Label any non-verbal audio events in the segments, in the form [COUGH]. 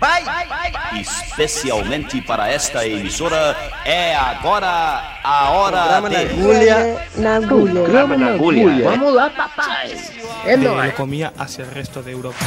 Vai! Especialmente para esta emissora, é agora a hora Programa de... na agulha. Na agulha. Programa na agulha. Vamos lá, papai. É de nóis. Locomía hacia el resto de Europa.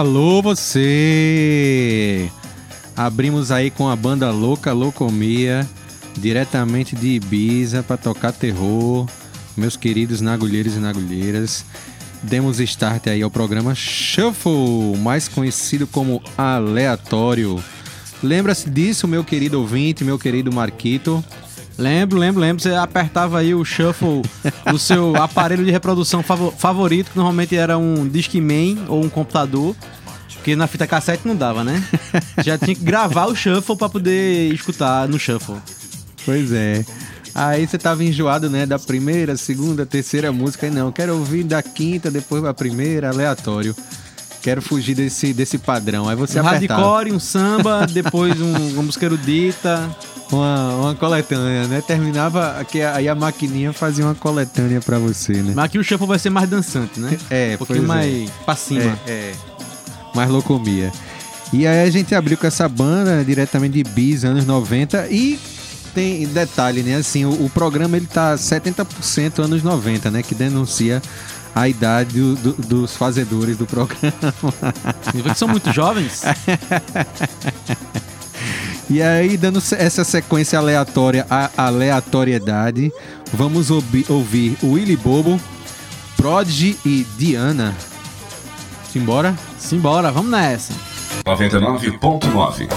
Alô, você! Abrimos aí com a banda Louca Locomia, diretamente de Ibiza, para tocar terror. Meus queridos nagulheiros e nagulheiras, demos start aí ao programa Shuffle, mais conhecido como Aleatório. Lembra-se disso, meu querido ouvinte, meu querido Marquito? Lembro, lembro, lembro. Você apertava aí o shuffle no seu [LAUGHS] aparelho de reprodução favo- favorito, que normalmente era um Discman ou um computador. Porque na fita cassete não dava, né? [LAUGHS] Já tinha que gravar o shuffle pra poder escutar no shuffle. Pois é. Aí você tava enjoado, né? Da primeira, segunda, terceira música. E não, quero ouvir da quinta, depois a primeira, aleatório. Quero fugir desse, desse padrão. Aí você Um apertava. hardcore, um samba, [LAUGHS] depois um, uma música erudita. Uma, uma coletânea, né? Terminava, que aí a maquininha fazia uma coletânea pra você, né? Mas aqui o shuffle vai ser mais dançante, né? É, Um pouquinho é. mais pra cima. É, é. Mais locomia. E aí a gente abriu com essa banda diretamente de Bis, anos 90. E tem detalhe, né? Assim, o, o programa ele tá 70% anos 90, né? Que denuncia a idade do- do- dos fazedores do programa. Significa que são muito jovens. E aí, dando essa sequência aleatória, a aleatoriedade, vamos ouvi- ouvir Willy Bobo, Prodigy e Diana. Simbora? Simbora, vamos nessa. 99.9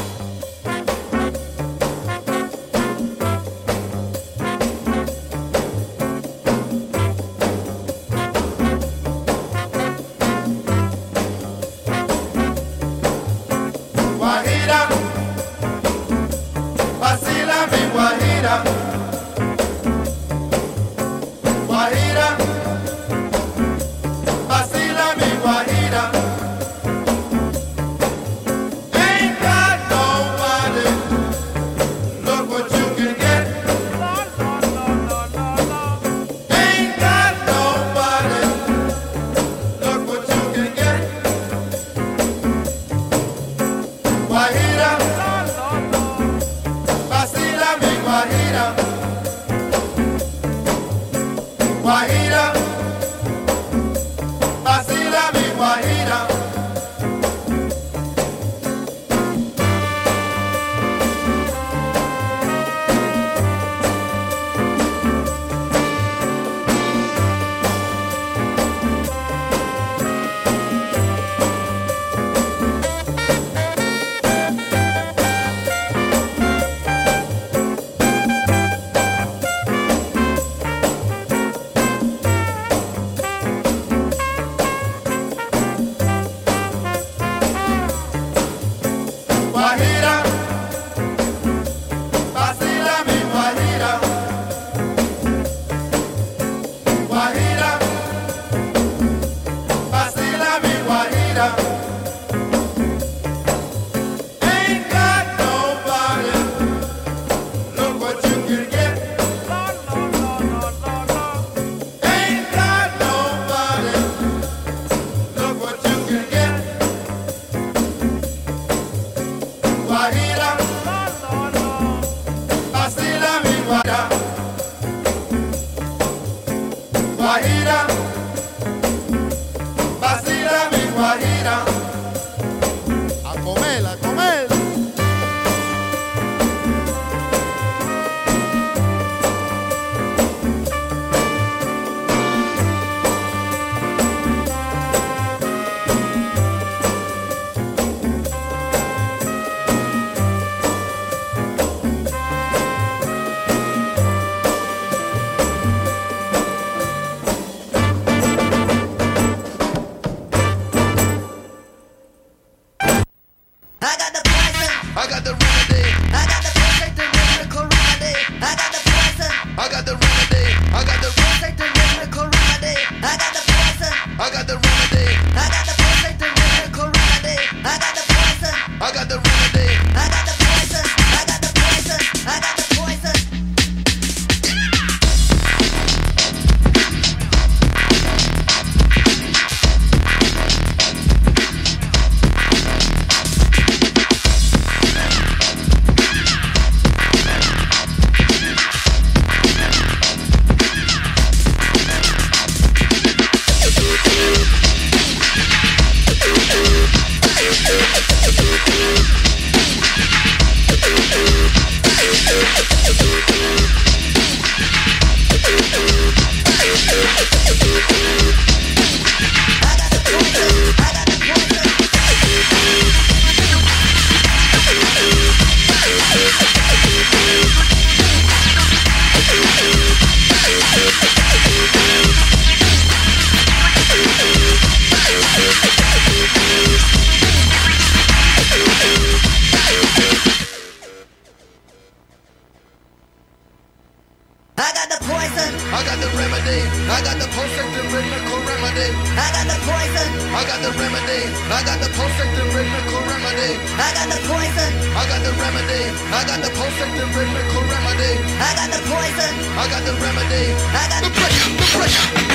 poison. I got the remedy. I got the perfect and rhythmical remedy. I got the poison. I got the remedy. I got the perfect and rhythmical remedy. I got the poison. I got the remedy. I got the perfect and rhythmical remedy. I got the poison. I got the remedy. I got the pressure. The pressure.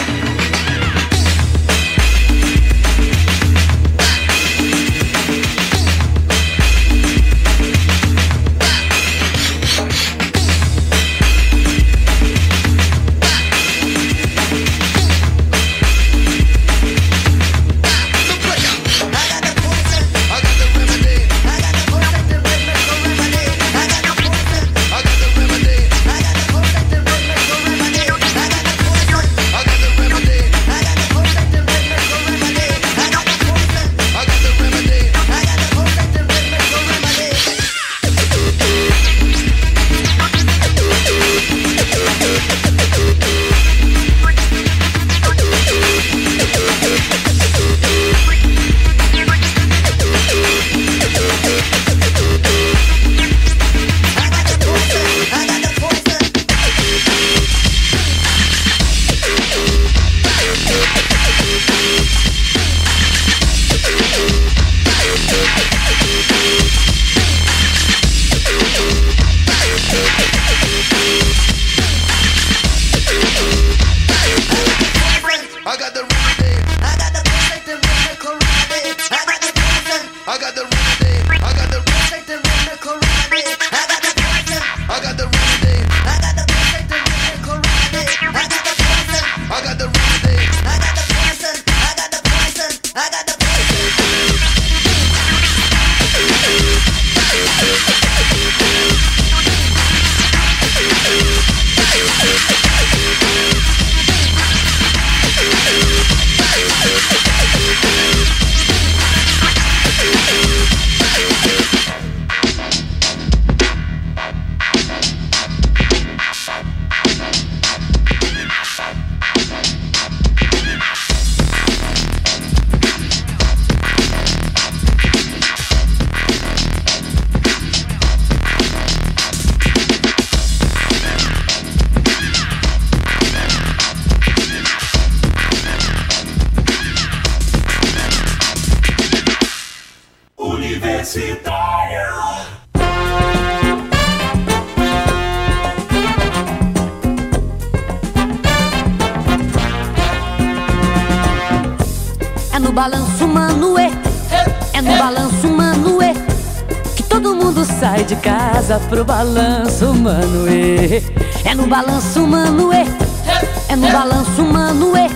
balanço Manuê, é. é. No balanço Manuê. É.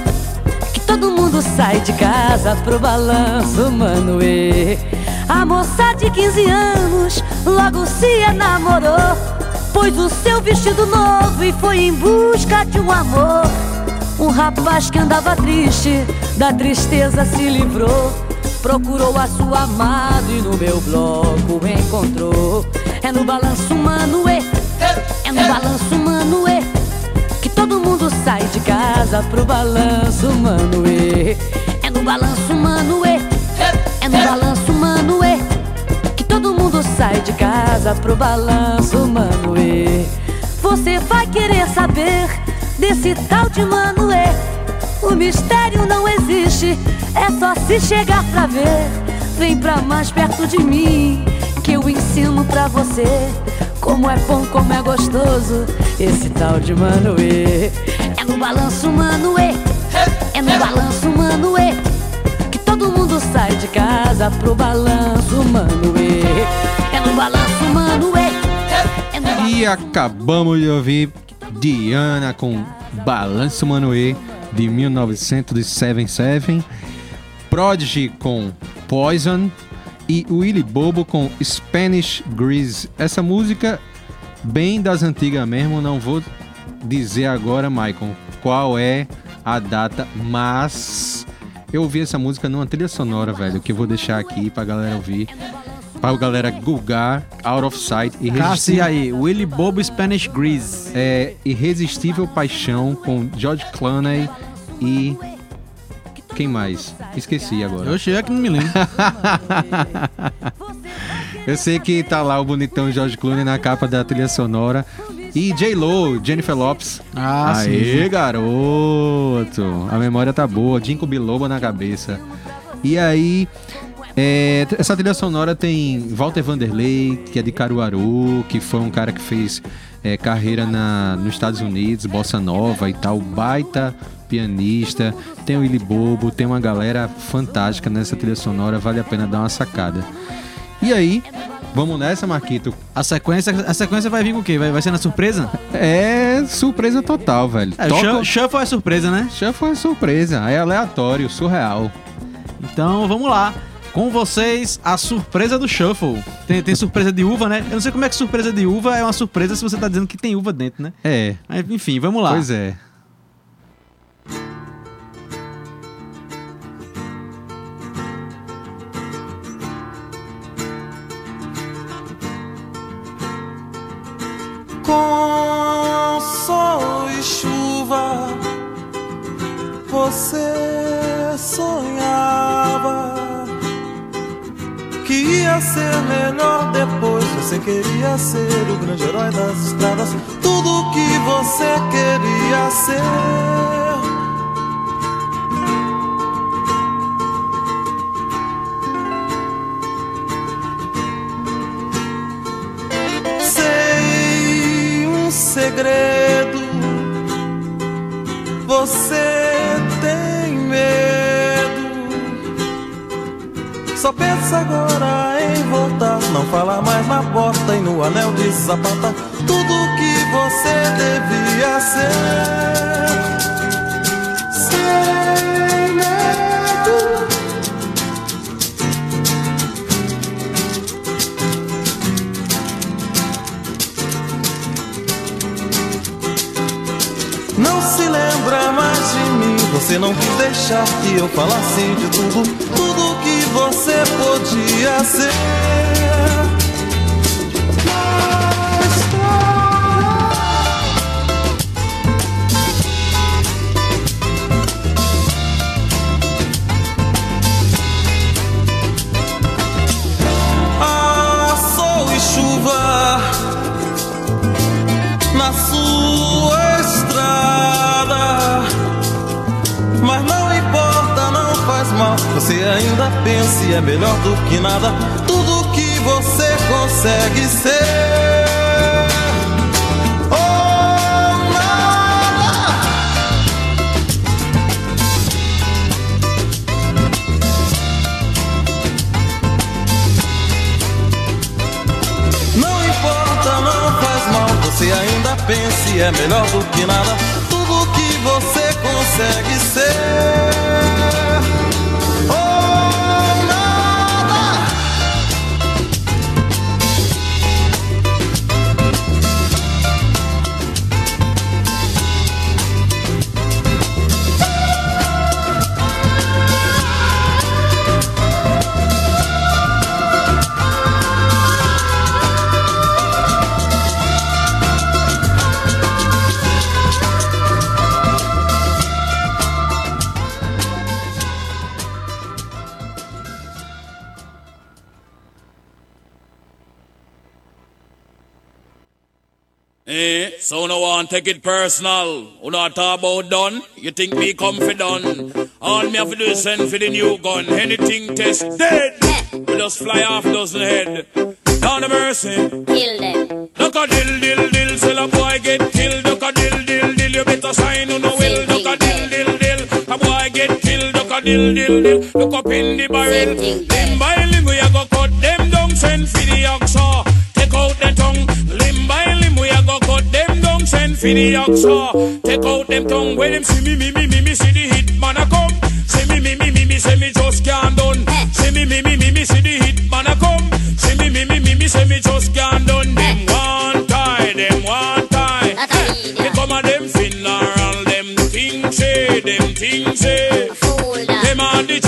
Que todo mundo sai de casa pro balanço Manuê. É. A moça de 15 anos logo se enamorou. Pôs o seu vestido novo e foi em busca de um amor. Um rapaz que andava triste, da tristeza se livrou. Procurou a sua amada e no meu bloco encontrou. É no balanço Manuê. é no balanço Manoê. Que todo mundo sai de casa pro balanço Manoê. É no balanço Manoê, é no balanço Manoê. Que todo mundo sai de casa pro balanço Manoê. Você vai querer saber desse tal de Manoê. O mistério não existe, é só se chegar pra ver. Vem pra mais perto de mim, que eu ensino pra você. Como é bom, como é gostoso, esse tal de Manoê. É no balanço Manoê, é no balanço Manoê. Que todo mundo sai de casa pro balanço Manoê. É no balanço Manoê, é no balanço E acabamos de ouvir Diana com Balanço Manoê de 1977, Prodigy com Poison e Willy Bobo com Spanish Grease. Essa música bem das antigas mesmo, não vou dizer agora, Michael, qual é a data, mas eu ouvi essa música numa trilha sonora, velho, que eu vou deixar aqui pra galera ouvir. Pra galera googar Out of Sight e Cassi aí, Willy Bobo Spanish Grease. é Irresistível Paixão com George Clooney e. Quem mais? Esqueci agora. Eu achei que não me lembro. [LAUGHS] Eu sei que tá lá o bonitão George Clooney na capa da trilha sonora. E J-Lo, Jennifer Lopes. Ah, Aê, sim. garoto! A memória tá boa, Jinko Biloba na cabeça. E aí, é, essa trilha sonora tem Walter Vanderlei, que é de Caruaru, que foi um cara que fez é, carreira na, nos Estados Unidos, bossa nova e tal, baita pianista. Tem o Willy Bobo, tem uma galera fantástica nessa trilha sonora, vale a pena dar uma sacada. E aí, vamos nessa, Marquito? A sequência, a sequência vai vir com o quê? Vai, vai ser na surpresa? É surpresa total, velho. É, Toca- Shuffle- Shuffle é surpresa, né? Shuffle é surpresa, é aleatório, surreal. Então vamos lá. Com vocês, a surpresa do Shuffle. Tem, tem surpresa de uva, né? Eu não sei como é que surpresa de uva é uma surpresa se você tá dizendo que tem uva dentro, né? É, Mas, enfim, vamos lá. pois é. Você sonhava que ia ser melhor depois. Você queria ser o grande herói das estradas, tudo que você queria ser. Um segredo. Você Só pensa agora em voltar. Não fala mais na porta e no anel de sapata. Tudo que você devia ser. Sem medo. Não se lembra mais de mim. Você não quis deixar que eu falasse de tudo, tudo você podia ser. É melhor do que nada. Tudo que você consegue ser. Oh, ainda pensa e é melhor do que nada. Tudo que você consegue ser. So no one take it personal. Who not talk about done? You think me come for done? All me have to do is send for the new gun. Anything test dead. We just fly off dozen head. Down the mercy. Kill them. Duck a dill dill dill, sell a boy get killed. Duck a dill dill dill, you better sign on no will. Duck a dill dill dill, a boy get killed. Duck a dill dill dill, look up in the barrel. Limb by limb we a go cut them down, send for the oxa. Take out the tongue. Limb by limb we send for the oxa. Take out them tongue. When them see me me me me me see the hit man a come. See me me me me me say me just can't done. See me me me me me see the hit man a come. See me me me me me say me just can't done. Them one tie, them one tie. Me come a them funeral, them things say, them things say. Them are the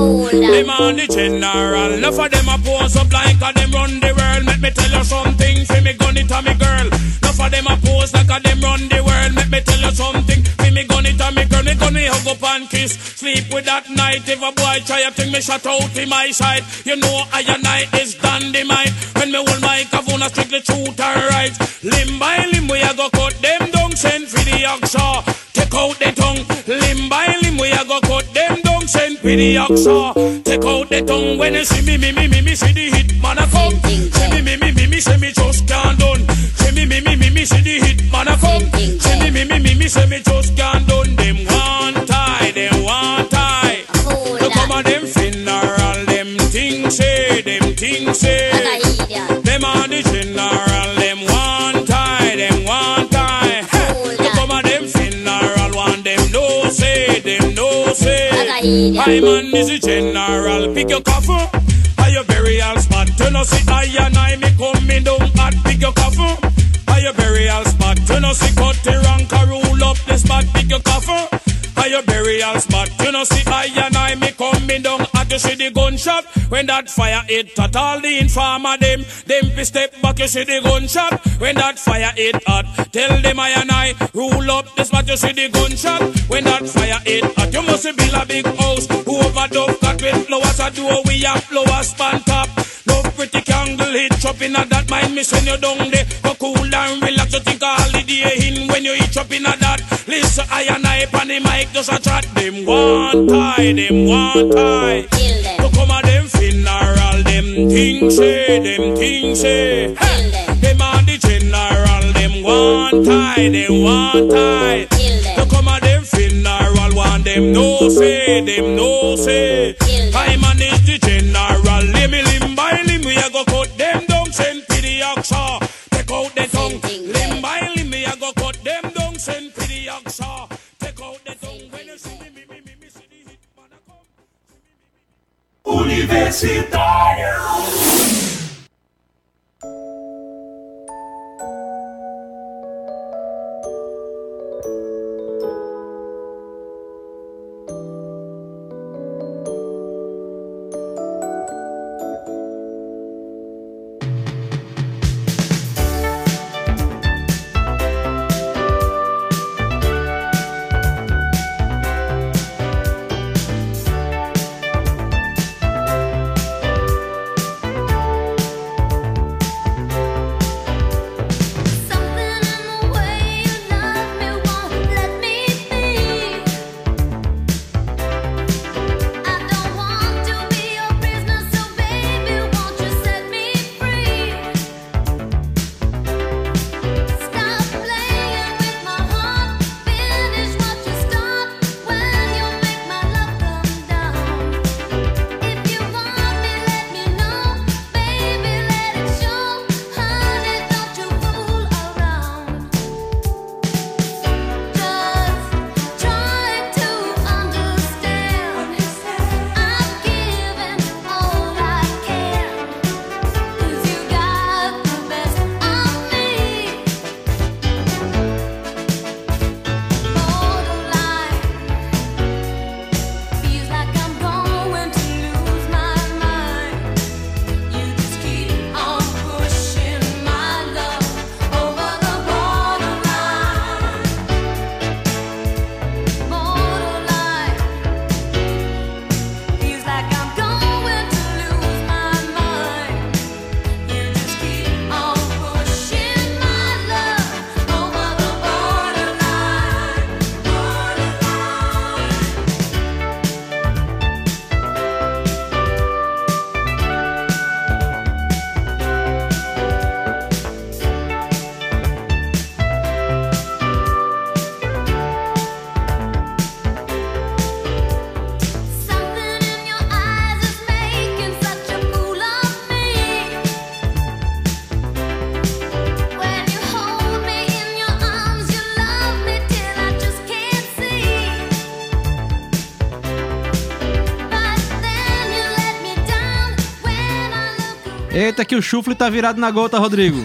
Them are the general. Enough of them a pose up like a them run the world. Let me tell you something. For me gun it a me girl. Enough of them a pose like a them run the world. Let me tell you something. For me gun it a me girl. Me gun me hug up and kiss. Sleep with that night. If a boy try a thing, me shut out in my side. You know I and I is dynamite. When me hold my kavuna strictly truth and right. Limb by limb we a go cut them down. Send for the oxa. Take out the tongue. Down. The oxa. Take out the tongue. When you see me, me, me, me, me, see the hit man a come. See me, me, me, me, me, say me just can't done. See me, me, me, me, me, see the hit man a come. See me, me, me, me, me, say me just can't done. Them one tie, them one tie. Look come on them funeral, them things say, them things say. Them are the general, I man is a general, pick your coffin. Are your burial spot? Turn us see I and I me coming down at pick your coffin. Are your burial spot? Turn us see cut the rank rule up the spot, pick your coffin. Are your burial spot? You know see I and I me coming down at you see the gunshot. When that fire hit at all the informer them them fi step back you see the gunshot. When that fire hit hot tell them I and I rule up this spot you see the gunshot. When that fire hit hot you must build a big house. Who overdub cut with flowers a door we have flowers span top. No pretty candle hit up in that mind me send you down there. Go cool and relax you think all the day in when you hit up in that listen I and I on the mic just a chat. Them one tie them one tie. To come a them funeral them things say them things say. Hey. them. are the general them one tie them one tie. To come a them funeral one them no say them no say. I manage the general Universitário. Eita, que o chufle tá virado na gota, Rodrigo.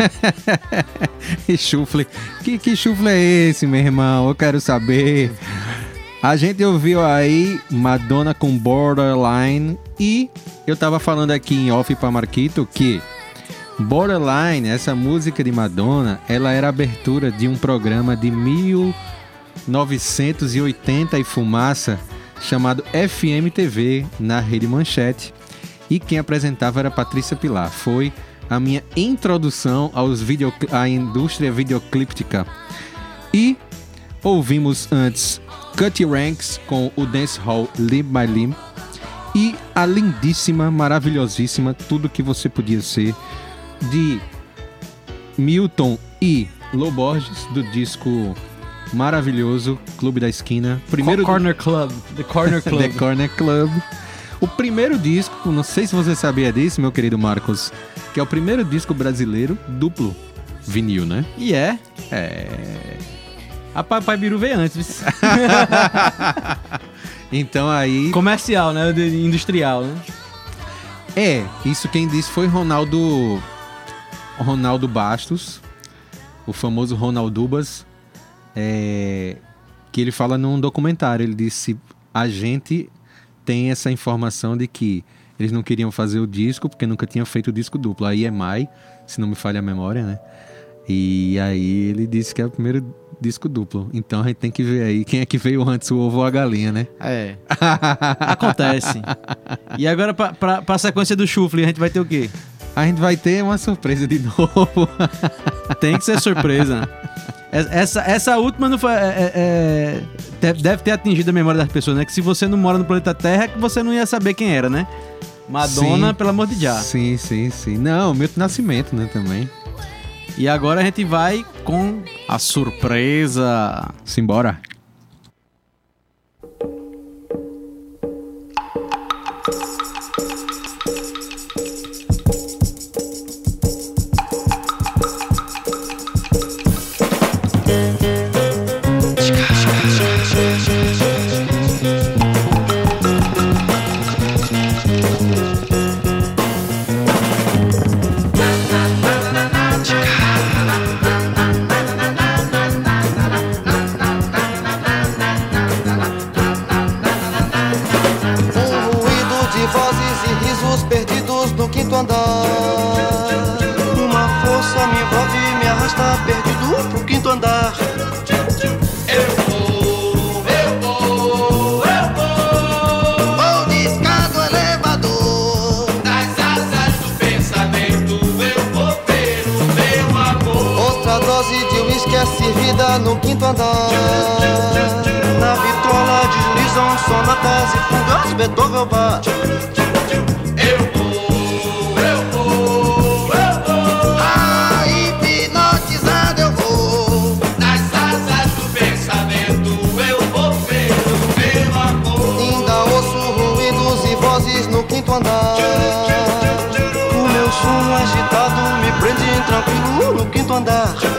Que [LAUGHS] chufle. Que, que chufle é esse, meu irmão? Eu quero saber. A gente ouviu aí Madonna com Borderline e eu tava falando aqui em off pra Marquito que Borderline, essa música de Madonna, ela era abertura de um programa de 1980 e fumaça chamado FM TV na Rede Manchete e quem apresentava era Patrícia Pilar. Foi a minha introdução aos video, à indústria videoclíptica. E ouvimos antes Cutty Ranks com o Dance Hall Limb by Limb e a lindíssima, maravilhosíssima Tudo Que Você Podia Ser de Milton e Loborges do disco maravilhoso Clube da Esquina. Primeiro Corner Club. The Corner [LAUGHS] Club. The Corner Club. O primeiro disco, não sei se você sabia disso, meu querido Marcos, que é o primeiro disco brasileiro duplo vinil, né? E é. É. A Papai Biru veio antes. [LAUGHS] Então aí. Comercial, né? Industrial, né? É, isso quem disse foi Ronaldo. Ronaldo Bastos, o famoso Ronaldubas, é, que ele fala num documentário. Ele disse: a gente tem essa informação de que eles não queriam fazer o disco porque nunca tinham feito o disco duplo. Aí é Mai, se não me falha a memória, né? E aí ele disse que é o primeiro disco duplo. Então a gente tem que ver aí quem é que veio antes, o ovo ou a galinha, né? É. [LAUGHS] Acontece. E agora, pra, pra, pra sequência do chufle, a gente vai ter o quê? A gente vai ter uma surpresa de novo. [LAUGHS] Tem que ser surpresa. Es- Essa, essa última não foi. é- é- é- deve, ter atingido a memória das pessoas, né? Que se você não mora no planeta Terra, que você não ia saber quem era, né? Madonna, Sim. pelo amor de já. Sim, sim, sim. Não, Milton Nascimento, né, também. E agora a gente vai com a surpresa. Simbora. Beethoven Bach. Eu vou, eu vou, eu vou. Ah, hipnotizado eu vou. Nas asas do pensamento eu vou ver o meu amor. Ainda ouço ruídos e vozes no quinto andar. O meu sono agitado me prende tranquilo no quinto andar.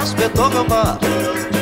Fugas Beethoven Bach.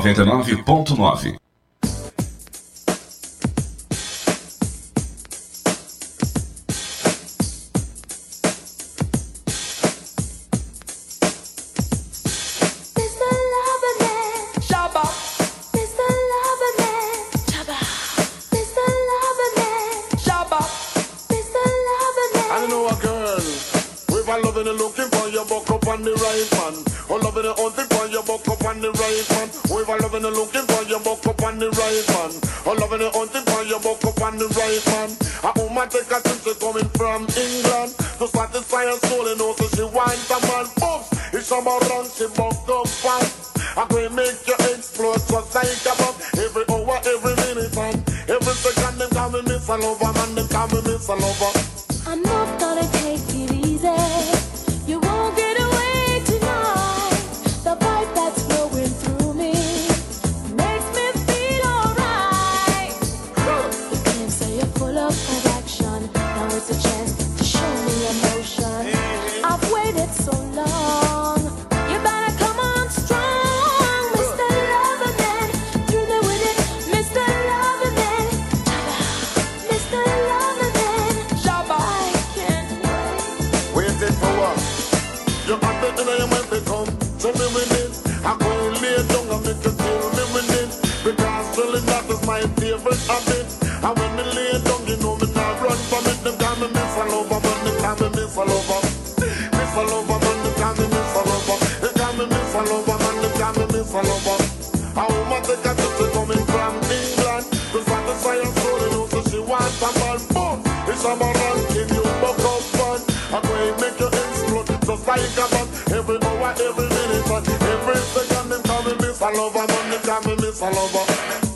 99.9. up fast. I can make you explode just like a bomb. Every hour, every minute, and every second, them call me Miss Lover, man, them call me Miss Lover. I'm not gonna take it easy. Favorite habit. And when me lay down, you know me not run from it. Them call me Miss a Lover, but them call me Miss a Lover. Miss a Lover, but them call me Miss a Lover. They call me Miss a Lover, man, them call me Miss a Lover. A woman a trip to coming from England. To satisfy her soul, you know, so she wants a man. Boom! It's a man ranking you buck fun. I'm going make you explode just like a bomb. Every hour, every minute, every second, them call me Miss a Lover, man, them call me Miss a Lover.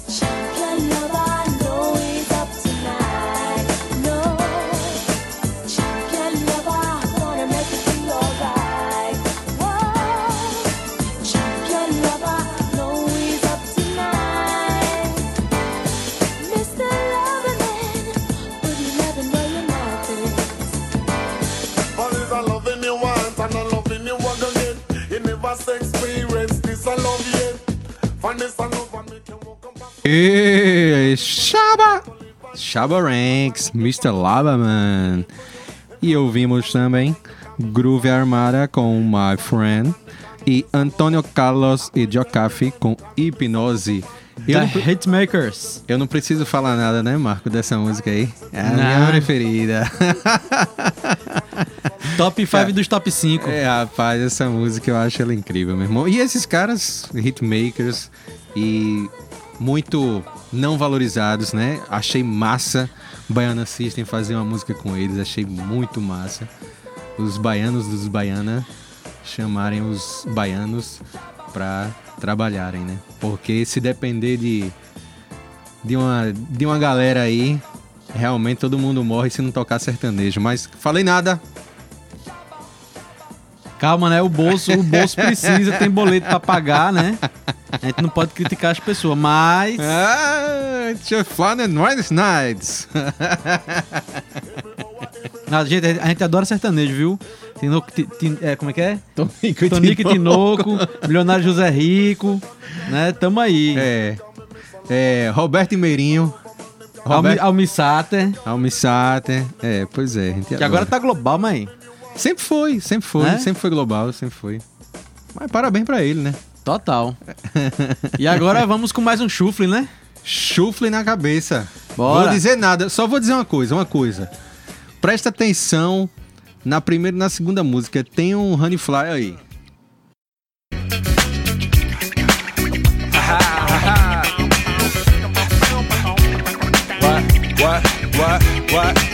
E Shaba! Shaba Ranks, Mr. Lavaman. E ouvimos também Groove Armada com My Friend e Antônio Carlos e Jocafi com Hipnose. Eu The Hitmakers. eu não preciso falar nada, né, Marco, dessa música aí. É a Não. minha preferida. [LAUGHS] Top 5 dos top 5. É, rapaz, essa música eu acho ela incrível, meu irmão. E esses caras, hitmakers e muito não valorizados, né? Achei massa Baiana System fazer uma música com eles, achei muito massa. Os baianos dos baiana chamarem os baianos pra trabalharem, né? Porque se depender de de uma de uma galera aí, realmente todo mundo morre se não tocar sertanejo, mas falei nada. Calma, né? O bolso, o bolso precisa, tem boleto pra pagar, né? A gente não pode criticar as pessoas, mas. Ah, it's your fun and nice nights. [LAUGHS] A gente, a gente adora sertanejo, viu? Tinoco, ti- ti- é, como é que é? Tonico Tonico e Tinoco. Milionário José Rico, né? Tamo aí. É. É, Roberto e Meirinho. Almi, Roberto Almissater, Almissater. É, pois é. a gente que adora. agora tá global, mãe. Sempre foi, sempre foi. Né? Sempre foi global, sempre foi. Mas parabéns pra ele, né? Total. [LAUGHS] E agora vamos com mais um chufle, né? Chufle na cabeça. Bora. Vou dizer nada, só vou dizer uma coisa, uma coisa. Presta atenção na primeira e na segunda música. Tem um Honeyfly aí. What, what, what, what?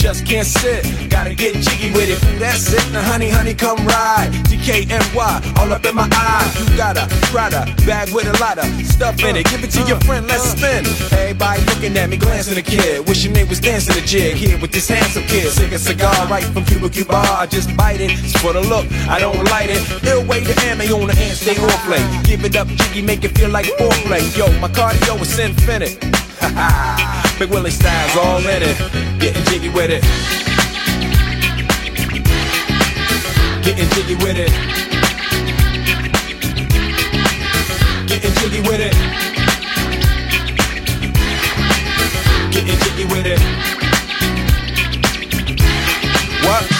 Just can't sit, gotta get jiggy with it. That's it, now honey, honey, come ride. DKNY, all up in my eye. You got a Prada bag with a lot of stuff in it. Give it to your friend, let's spin. Everybody looking at me, glancing a kid. Wishing they was dancing a jig here with this handsome kid. Sick a cigar right from Cuba Cuba. I just bite it. It's for the look, I don't light it. Ill way to ammo on the hand, stay on play. Give it up, jiggy, make it feel like foreplay. Yo, my cardio is infinite. [LAUGHS] Big Willie style's all in it. Getting jiggy with it. Getting jiggy with it. Getting jiggy with it. Getting jiggy with it. What?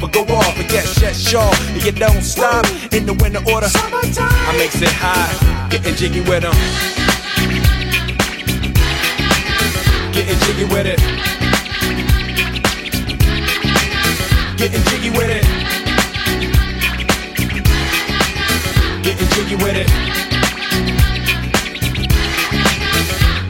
but go off. But yes, yes, sure. You don't stop in the winter order. I makes it high, getting jiggy with them. Getting jiggy with it. Getting jiggy with it. Getting jiggy with it.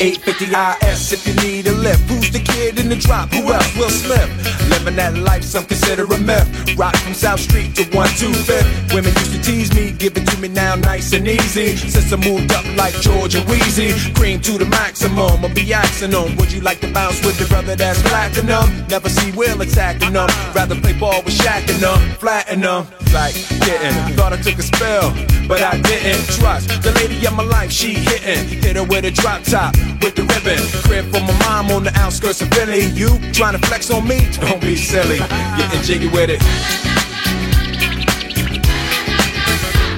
850 IS if you need a lift. Who's the kid in the drop? Who else? Will Smith. Living that life, some consider a myth. Rock from South Street to 125th. Women used to tease me, to me now nice and easy. Since I moved up like Georgia Wheezy, cream to the maximum. I'll be asking them, would you like to bounce with the brother that's platinum? Never see Will attacking them. Rather play ball with Shaq and them, flatten them. Like getting, thought I took a spell, but I didn't trust the lady of my life. She hitting, hit her with a drop top with the ribbon. Crib for my mom on the outskirts of Philly. You trying to flex on me? Don't be silly. Getting jiggy with it.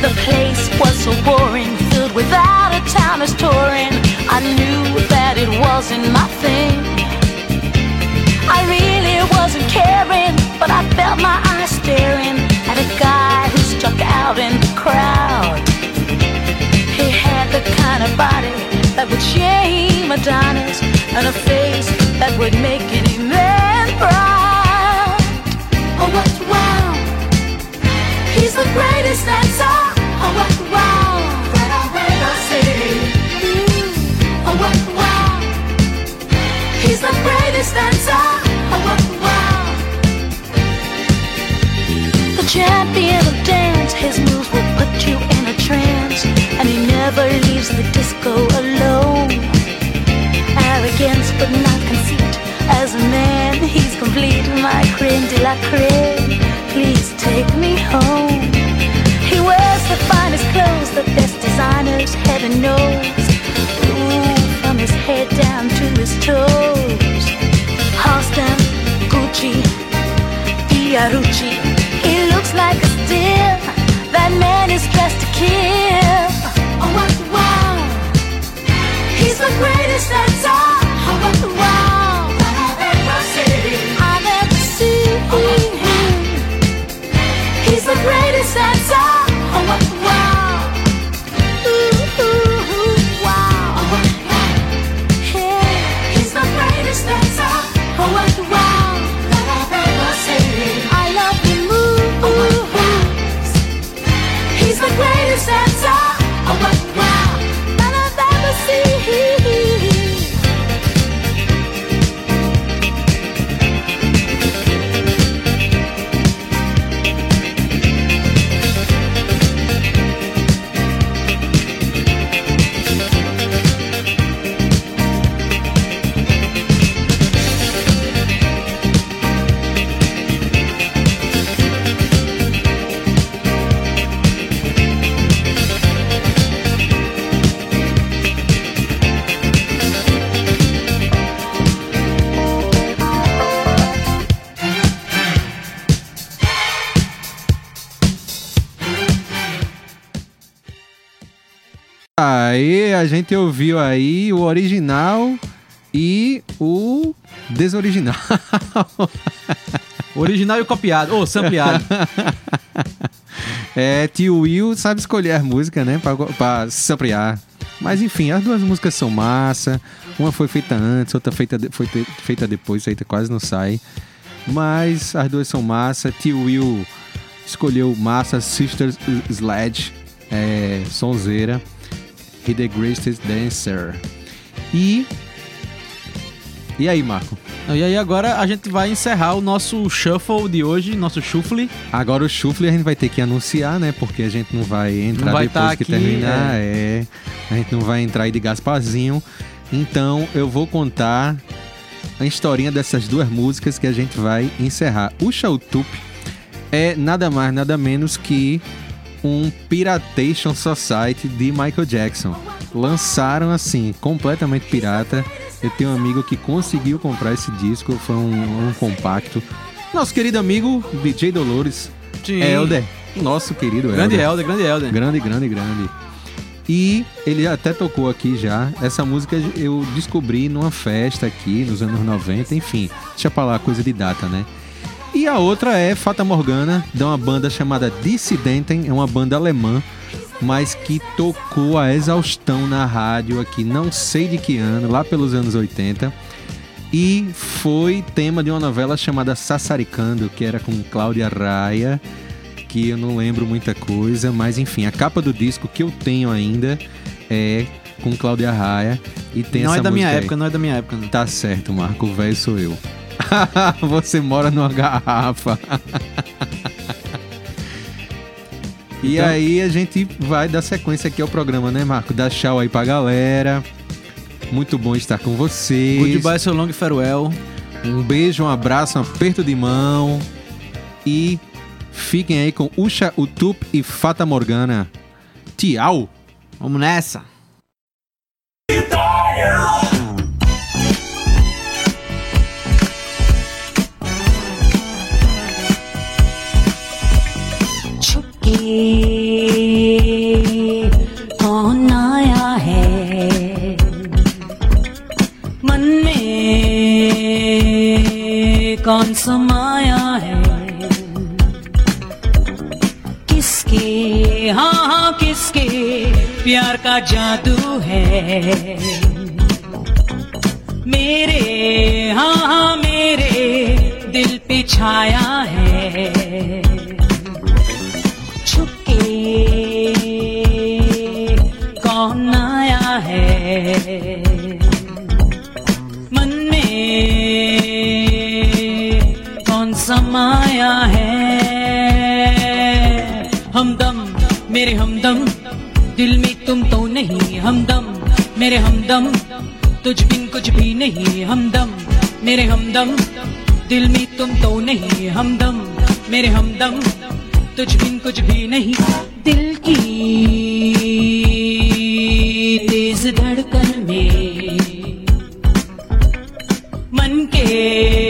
The place was so boring, filled without a of towners touring. I knew that it wasn't my thing. I really wasn't caring, but I felt my eyes staring at a guy who stuck out in the crowd. He had the kind of body that would shame Adonis and a face that would make any man proud. Oh, what wow! He's the greatest. Oh, Oh, oh, oh. champion of dance, his moves will put you in a trance. And he never leaves the disco alone. Arrogance but not conceit. As a man, he's complete. My creme de la creme. Please take me home. He wears the finest clothes, the best designers, heaven knows. His head down to his toes. Halston, Gucci, Fiorucci. He looks like a steal. That man is dressed to kill. Oh, what wow! He's the greatest that's all. Oh, what wow! A gente ouviu aí o original e o desoriginal. [LAUGHS] Original e o copiado. Ou sampleado. [LAUGHS] é, tio Will sabe escolher as músicas, né? Pra, pra samplear. Mas enfim, as duas músicas são massa. Uma foi feita antes, outra feita de- foi te- feita depois, aí quase não sai. Mas as duas são massa. Tio Will escolheu massa, Sisters Sledge, é, sonzeira. E The Greatest Dancer. E. E aí, Marco? E aí agora a gente vai encerrar o nosso shuffle de hoje, nosso shuffle. Agora o Shuffle a gente vai ter que anunciar, né? Porque a gente não vai entrar Não vai depois tá que aqui, terminar. É. A gente não vai entrar aí de Gasparzinho. Então eu vou contar a historinha dessas duas músicas que a gente vai encerrar. O Shautup é nada mais, nada menos que um Piratation Society de Michael Jackson. Lançaram assim, completamente pirata. Eu tenho um amigo que conseguiu comprar esse disco, foi um, um compacto. Nosso querido amigo DJ Dolores, Sim. Helder. Nosso querido Grande Helder. Helder, grande Helder. Grande, grande, grande. E ele até tocou aqui já. Essa música eu descobri numa festa aqui nos anos 90, enfim. Deixa pra lá, coisa de data, né? E a outra é Fata Morgana, de uma banda chamada Dissidenten, é uma banda alemã, mas que tocou a exaustão na rádio aqui, não sei de que ano, lá pelos anos 80. E foi tema de uma novela chamada Sassaricando, que era com Cláudia Raia, que eu não lembro muita coisa, mas enfim, a capa do disco que eu tenho ainda é com Cláudia Raia e tem Não essa é da minha aí. época, não é da minha época. Não. Tá certo, Marco, o velho sou eu. [LAUGHS] Você mora numa garrafa. E Então- aí a gente vai dar sequência aqui ao programa, né, Marco? Dá tchau aí pra galera. Muito bom estar com vocês. Goodbye, so long farewell. Um beijo, um abraço, um aperto de mão. E fiquem aí com Usha Utup e Fata Morgana. Tchau! Vamos nessa! मन में कौन समाया है? किसके? हाँ हाँ किसके? प्यार का जादू है। मेरे हाँ हाँ मेरे दिल पे छाया है। मेरे हमदम, दिल में तुम तो नहीं हमदम। मेरे हमदम, तुझ बिन कुछ भी नहीं हमदम। मेरे हमदम, दिल में तुम तो नहीं हमदम। मेरे हमदम, तुझ बिन कुछ भी नहीं। दिल की तेज धड़कन में मन के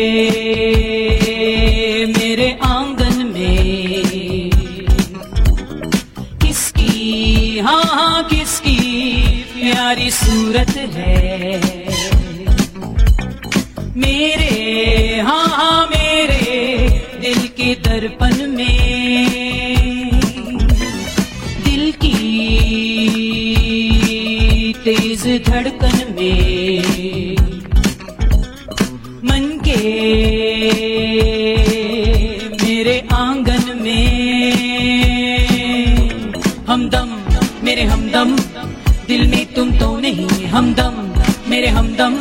तो नहीं, हमदम, मेरे हमदम।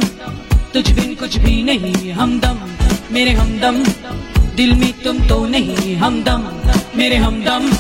तुझ बिन कुछ भी नहीं, हमदम, मेरे हमदम। दिल में तुम तो नहीं, हमदम, मेरे हमदम।